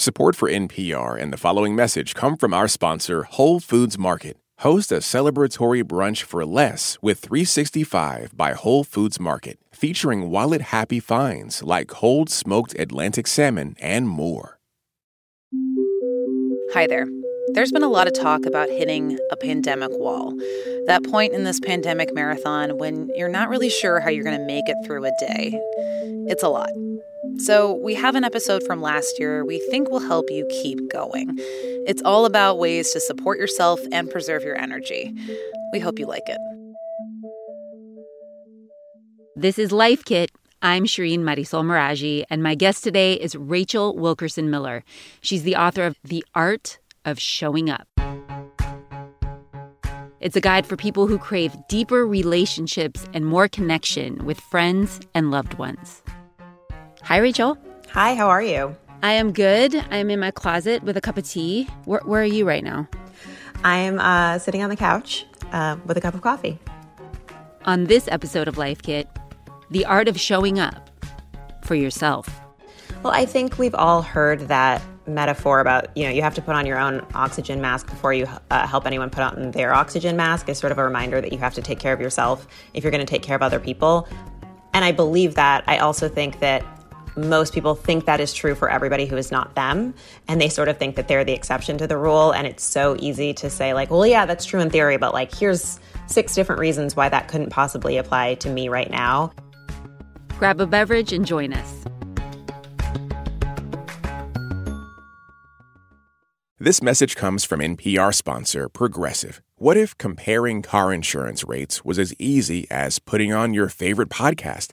Support for NPR and the following message come from our sponsor, Whole Foods Market. Host a celebratory brunch for less with 365 by Whole Foods Market, featuring wallet happy finds like cold smoked Atlantic salmon and more. Hi there. There's been a lot of talk about hitting a pandemic wall. That point in this pandemic marathon when you're not really sure how you're going to make it through a day. It's a lot. So, we have an episode from last year we think will help you keep going. It's all about ways to support yourself and preserve your energy. We hope you like it. This is Life Kit. I'm Shireen Marisol Meraji, and my guest today is Rachel Wilkerson Miller. She's the author of The Art of Showing Up. It's a guide for people who crave deeper relationships and more connection with friends and loved ones. Hi, Rachel. Hi, how are you? I am good. I am in my closet with a cup of tea. Where, where are you right now? I am uh, sitting on the couch uh, with a cup of coffee. On this episode of Life Kit, the art of showing up for yourself. Well, I think we've all heard that metaphor about, you know, you have to put on your own oxygen mask before you uh, help anyone put on their oxygen mask is sort of a reminder that you have to take care of yourself if you're going to take care of other people. And I believe that. I also think that most people think that is true for everybody who is not them. And they sort of think that they're the exception to the rule. And it's so easy to say like well yeah that's true in theory. But like here's six different reasons why that couldn't possibly apply to me right now. Grab a beverage and join us. This message comes from NPR sponsor Progressive. What if comparing car insurance rates was as easy as putting on your favorite podcast?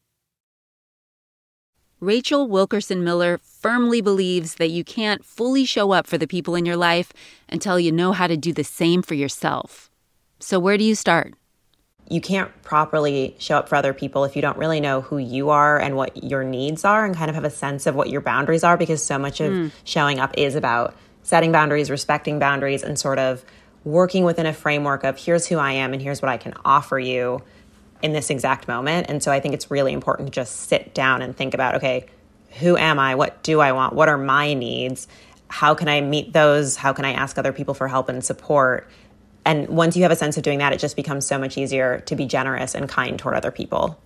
Rachel Wilkerson Miller firmly believes that you can't fully show up for the people in your life until you know how to do the same for yourself. So, where do you start? You can't properly show up for other people if you don't really know who you are and what your needs are and kind of have a sense of what your boundaries are because so much of mm. showing up is about setting boundaries, respecting boundaries, and sort of working within a framework of here's who I am and here's what I can offer you in this exact moment. And so I think it's really important to just sit down and think about okay, who am I? What do I want? What are my needs? How can I meet those? How can I ask other people for help and support? And once you have a sense of doing that, it just becomes so much easier to be generous and kind toward other people.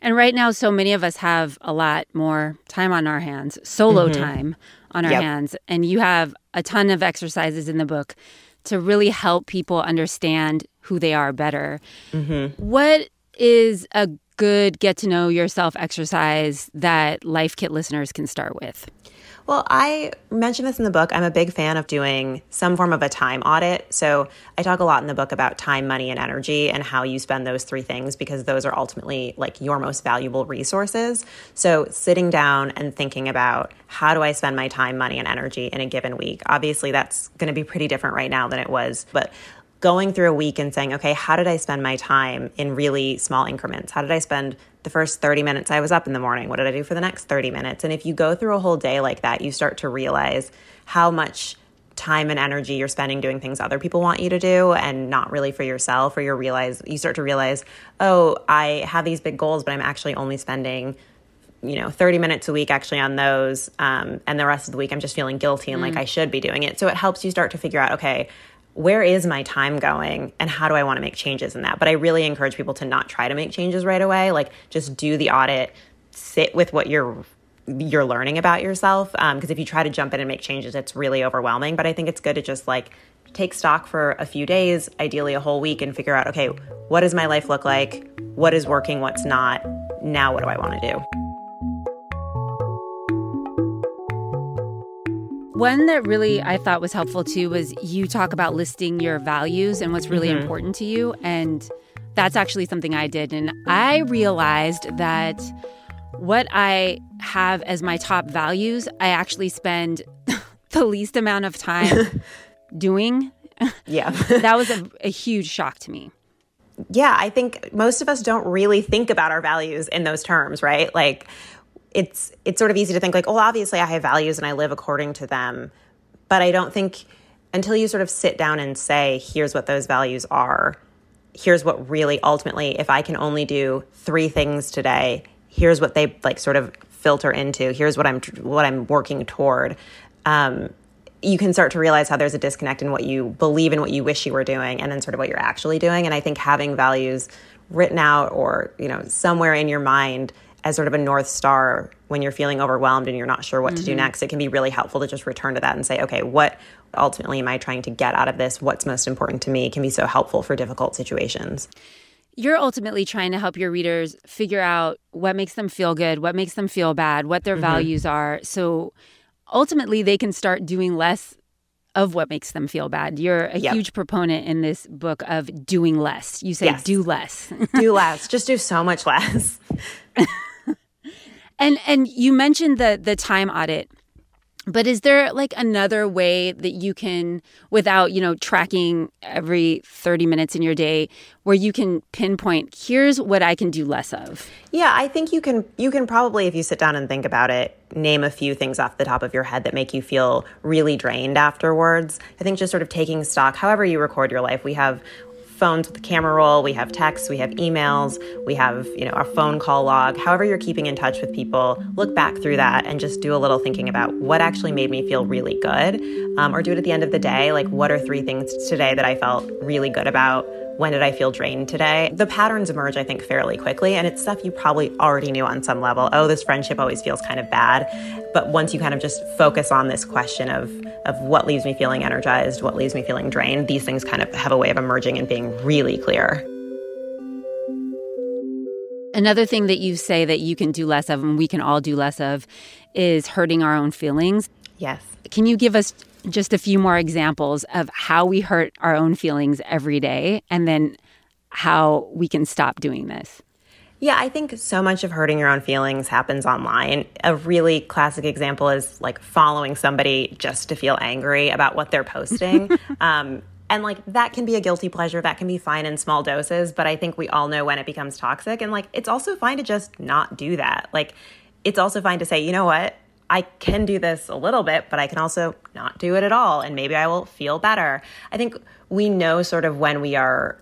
And right now, so many of us have a lot more time on our hands, solo mm-hmm. time on our yep. hands. And you have a ton of exercises in the book to really help people understand who they are better. Mm-hmm. What is a good get to know yourself exercise that Life Kit listeners can start with? Well, I mentioned this in the book. I'm a big fan of doing some form of a time audit. So I talk a lot in the book about time, money, and energy and how you spend those three things because those are ultimately like your most valuable resources. So sitting down and thinking about how do I spend my time, money, and energy in a given week? Obviously, that's going to be pretty different right now than it was, but going through a week and saying, okay, how did I spend my time in really small increments? How did I spend the first 30 minutes I was up in the morning? What did I do for the next 30 minutes? And if you go through a whole day like that, you start to realize how much time and energy you're spending doing things other people want you to do and not really for yourself or you realize you start to realize oh i have these big goals but i'm actually only spending you know 30 minutes a week actually on those um, and the rest of the week i'm just feeling guilty and mm. like i should be doing it so it helps you start to figure out okay where is my time going and how do I want to make changes in that? But I really encourage people to not try to make changes right away. Like just do the audit, sit with what you're you're learning about yourself because um, if you try to jump in and make changes it's really overwhelming but i think it's good to just like take stock for a few days, ideally a whole week, and figure out okay, what does my life look like? What is working? What's not? Now, what do I want to do? One that really I thought was helpful too was you talk about listing your values and what's really mm-hmm. important to you. And that's actually something I did. And I realized that what I have as my top values, I actually spend the least amount of time doing. Yeah. that was a, a huge shock to me yeah, I think most of us don't really think about our values in those terms, right? Like it's it's sort of easy to think like, oh, obviously I have values and I live according to them. But I don't think until you sort of sit down and say, here's what those values are, here's what really ultimately, if I can only do three things today, here's what they like sort of filter into. Here's what I'm what I'm working toward. Um, you can start to realize how there's a disconnect in what you believe and what you wish you were doing, and then sort of what you're actually doing. And I think having values written out or you know somewhere in your mind as sort of a north star when you're feeling overwhelmed and you're not sure what mm-hmm. to do mm-hmm. next, it can be really helpful to just return to that and say, okay, what ultimately am I trying to get out of this? What's most important to me? It can be so helpful for difficult situations. You're ultimately trying to help your readers figure out what makes them feel good, what makes them feel bad, what their mm-hmm. values are. So ultimately, they can start doing less of what makes them feel bad. You're a yep. huge proponent in this book of doing less. You say yes. do less. do less. Just do so much less. And and you mentioned the the time audit. But is there like another way that you can without, you know, tracking every 30 minutes in your day where you can pinpoint here's what I can do less of? Yeah, I think you can you can probably if you sit down and think about it, name a few things off the top of your head that make you feel really drained afterwards. I think just sort of taking stock however you record your life. We have phones with the camera roll, we have texts, we have emails, we have, you know, our phone call log. However you're keeping in touch with people, look back through that and just do a little thinking about what actually made me feel really good. Um, or do it at the end of the day, like what are three things today that I felt really good about? when did I feel drained today? The patterns emerge, I think, fairly quickly. And it's stuff you probably already knew on some level. Oh, this friendship always feels kind of bad. But once you kind of just focus on this question of, of what leaves me feeling energized, what leaves me feeling drained, these things kind of have a way of emerging and being really clear. Another thing that you say that you can do less of, and we can all do less of, is hurting our own feelings. Yes. Can you give us just a few more examples of how we hurt our own feelings every day and then how we can stop doing this. Yeah, I think so much of hurting your own feelings happens online. A really classic example is like following somebody just to feel angry about what they're posting. um, and like that can be a guilty pleasure, that can be fine in small doses, but I think we all know when it becomes toxic. And like it's also fine to just not do that. Like it's also fine to say, you know what? I can do this a little bit, but I can also not do it at all. And maybe I will feel better. I think we know sort of when we are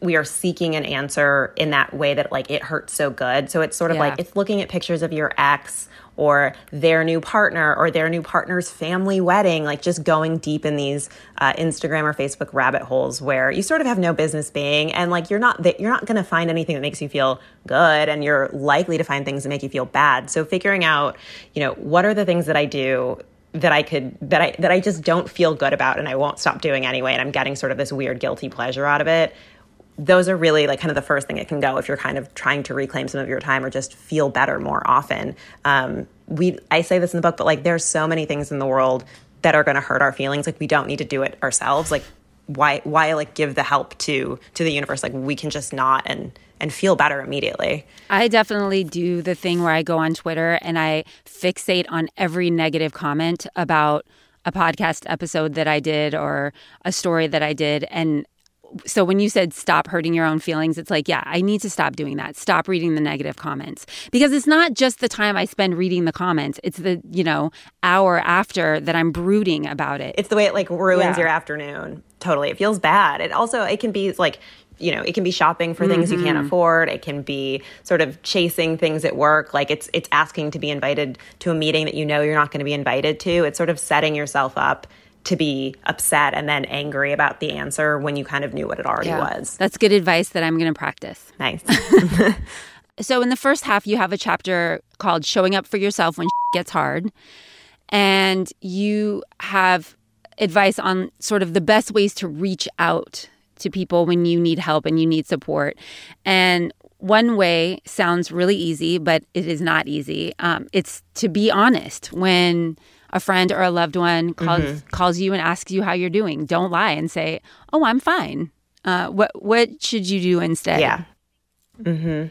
we are seeking an answer in that way that like it hurts so good. So it's sort of yeah. like it's looking at pictures of your ex or their new partner or their new partner's family wedding, like just going deep in these uh, Instagram or Facebook rabbit holes where you sort of have no business being, and like you're not you're not going to find anything that makes you feel good, and you're likely to find things that make you feel bad. So figuring out, you know, what are the things that I do that I could that I that I just don't feel good about and I won't stop doing anyway and I'm getting sort of this weird guilty pleasure out of it those are really like kind of the first thing it can go if you're kind of trying to reclaim some of your time or just feel better more often. Um, we I say this in the book, but like there's so many things in the world that are going to hurt our feelings. Like we don't need to do it ourselves. Like why why like give the help to to the universe? Like we can just not and and feel better immediately. I definitely do the thing where I go on Twitter and I fixate on every negative comment about a podcast episode that I did or a story that I did and so when you said stop hurting your own feelings it's like yeah i need to stop doing that. Stop reading the negative comments. Because it's not just the time i spend reading the comments. It's the you know hour after that i'm brooding about it. It's the way it like ruins yeah. your afternoon. Totally. It feels bad. It also it can be like you know it can be shopping for things mm-hmm. you can't mm-hmm. afford. It can be sort of chasing things at work. Like it's it's asking to be invited to a meeting that you know you're not going to be invited to. It's sort of setting yourself up to be upset and then angry about the answer when you kind of knew what it already yeah. was. That's good advice that I'm going to practice. Nice. so, in the first half, you have a chapter called Showing Up for Yourself When Gets Hard. And you have advice on sort of the best ways to reach out to people when you need help and you need support. And one way sounds really easy, but it is not easy. Um, it's to be honest when a friend or a loved one calls mm-hmm. calls you and asks you how you're doing. Don't lie and say, "Oh, I'm fine." Uh, what what should you do instead? Yeah. Hmm.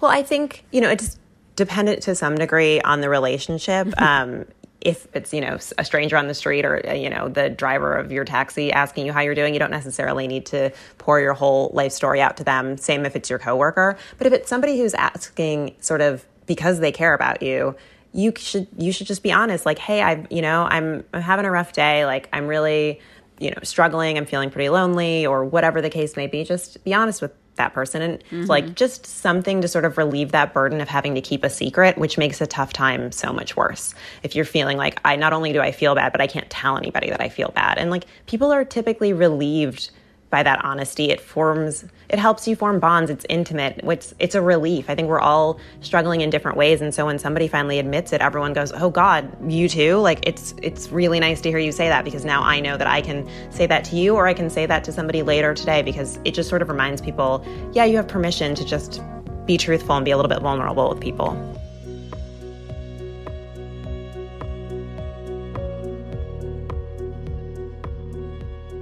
Well, I think you know it's dependent to some degree on the relationship. Mm-hmm. Um, if it's you know a stranger on the street or uh, you know the driver of your taxi asking you how you're doing you don't necessarily need to pour your whole life story out to them same if it's your coworker but if it's somebody who's asking sort of because they care about you you should you should just be honest like hey i you know i'm i'm having a rough day like i'm really you know struggling i'm feeling pretty lonely or whatever the case may be just be honest with that person and mm-hmm. like just something to sort of relieve that burden of having to keep a secret which makes a tough time so much worse if you're feeling like i not only do i feel bad but i can't tell anybody that i feel bad and like people are typically relieved by that honesty. It forms, it helps you form bonds. It's intimate. It's, it's a relief. I think we're all struggling in different ways. And so when somebody finally admits it, everyone goes, Oh God, you too? Like it's, it's really nice to hear you say that because now I know that I can say that to you or I can say that to somebody later today because it just sort of reminds people, yeah, you have permission to just be truthful and be a little bit vulnerable with people.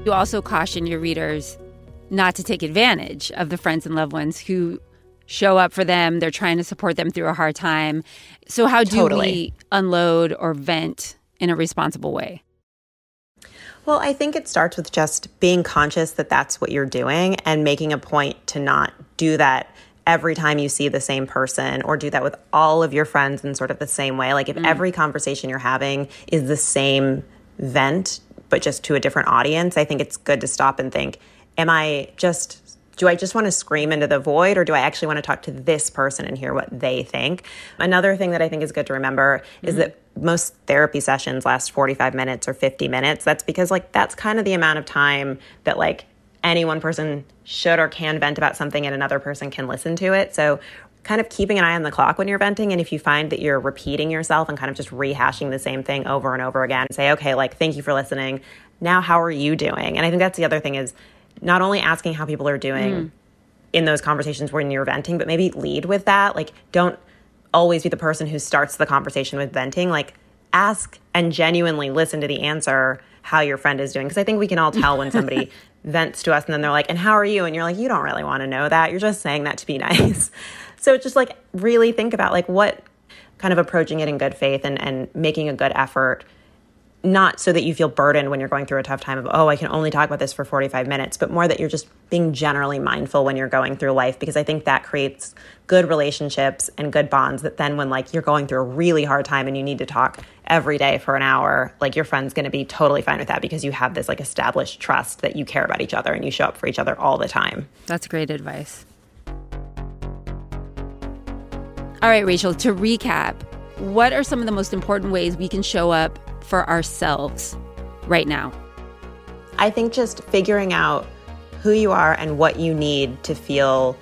You also caution your readers not to take advantage of the friends and loved ones who show up for them. They're trying to support them through a hard time. So, how do totally. we unload or vent in a responsible way? Well, I think it starts with just being conscious that that's what you're doing and making a point to not do that every time you see the same person or do that with all of your friends in sort of the same way. Like if mm. every conversation you're having is the same vent but just to a different audience, I think it's good to stop and think, am I just do I just want to scream into the void or do I actually want to talk to this person and hear what they think? Another thing that I think is good to remember mm-hmm. is that most therapy sessions last 45 minutes or 50 minutes. That's because like that's kind of the amount of time that like any one person should or can vent about something and another person can listen to it. So kind of keeping an eye on the clock when you're venting. And if you find that you're repeating yourself and kind of just rehashing the same thing over and over again, say, okay, like, thank you for listening. Now, how are you doing? And I think that's the other thing is not only asking how people are doing mm. in those conversations when you're venting, but maybe lead with that. Like, don't always be the person who starts the conversation with venting. Like, ask and genuinely listen to the answer how your friend is doing. Because I think we can all tell when somebody vents to us and then they're like, and how are you? And you're like, you don't really want to know that. You're just saying that to be nice. So it's just like really think about like what kind of approaching it in good faith and, and making a good effort. Not so that you feel burdened when you're going through a tough time of oh i can only talk about this for 45 minutes but more that you're just being generally mindful when you're going through life because i think that creates good relationships and good bonds that then when like you're going through a really hard time and you need to talk every day for an hour like your friend's going to be totally fine with that because you have this like established trust that you care about each other and you show up for each other all the time. That's great advice all right, Rachel, to recap, what are some of the most important ways we can show up for ourselves right now? I think just figuring out who you are and what you need to feel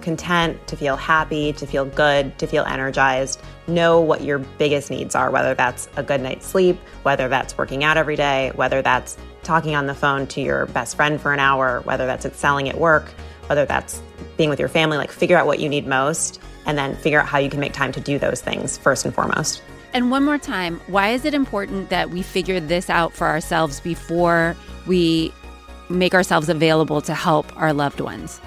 content, to feel happy, to feel good, to feel energized. Know what your biggest needs are, whether that's a good night's sleep, whether that's working out every day, whether that's talking on the phone to your best friend for an hour, whether that's excelling at work, whether that's being with your family. Like, figure out what you need most and then figure out how you can make time to do those things first and foremost. And one more time, why is it important that we figure this out for ourselves before we make ourselves available to help our loved ones?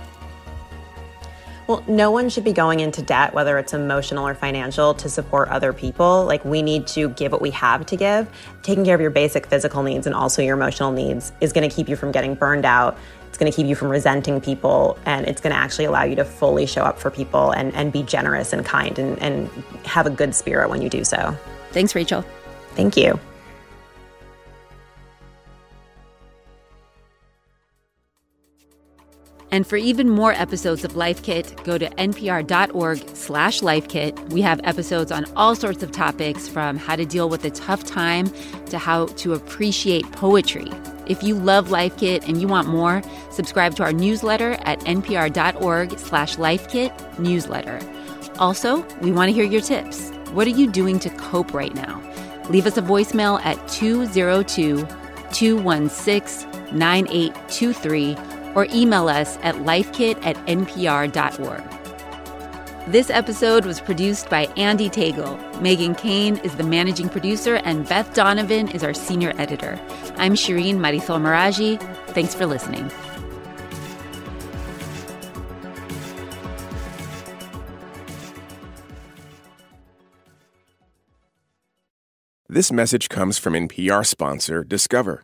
Well, no one should be going into debt, whether it's emotional or financial, to support other people. Like, we need to give what we have to give. Taking care of your basic physical needs and also your emotional needs is going to keep you from getting burned out it's going to keep you from resenting people, and it's going to actually allow you to fully show up for people and, and be generous and kind and, and have a good spirit when you do so. Thanks, Rachel. Thank you. And for even more episodes of Life Kit, go to npr.org slash lifekit. We have episodes on all sorts of topics from how to deal with a tough time to how to appreciate poetry. If you love Life Kit and you want more, subscribe to our newsletter at npr.org slash lifekit newsletter. Also, we want to hear your tips. What are you doing to cope right now? Leave us a voicemail at 202 216 9823 or email us at lifekit at npr.org. This episode was produced by Andee Tagle. Meghan Keane is the managing producer, and Beth Donovan is our senior editor. I'm Shireen Marisol Meraji. Thanks for listening. This message comes from NPR sponsor Discover.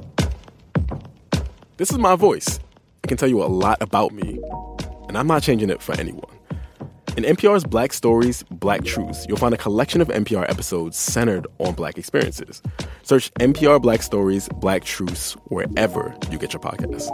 This is my voice. It can tell you a lot about me, and I'm not changing it for anyone. In NPR's Black Stories, Black Truths, you'll find a collection of NPR episodes centered on Black experiences. Search NPR Black Stories, Black Truths wherever you get your podcasts.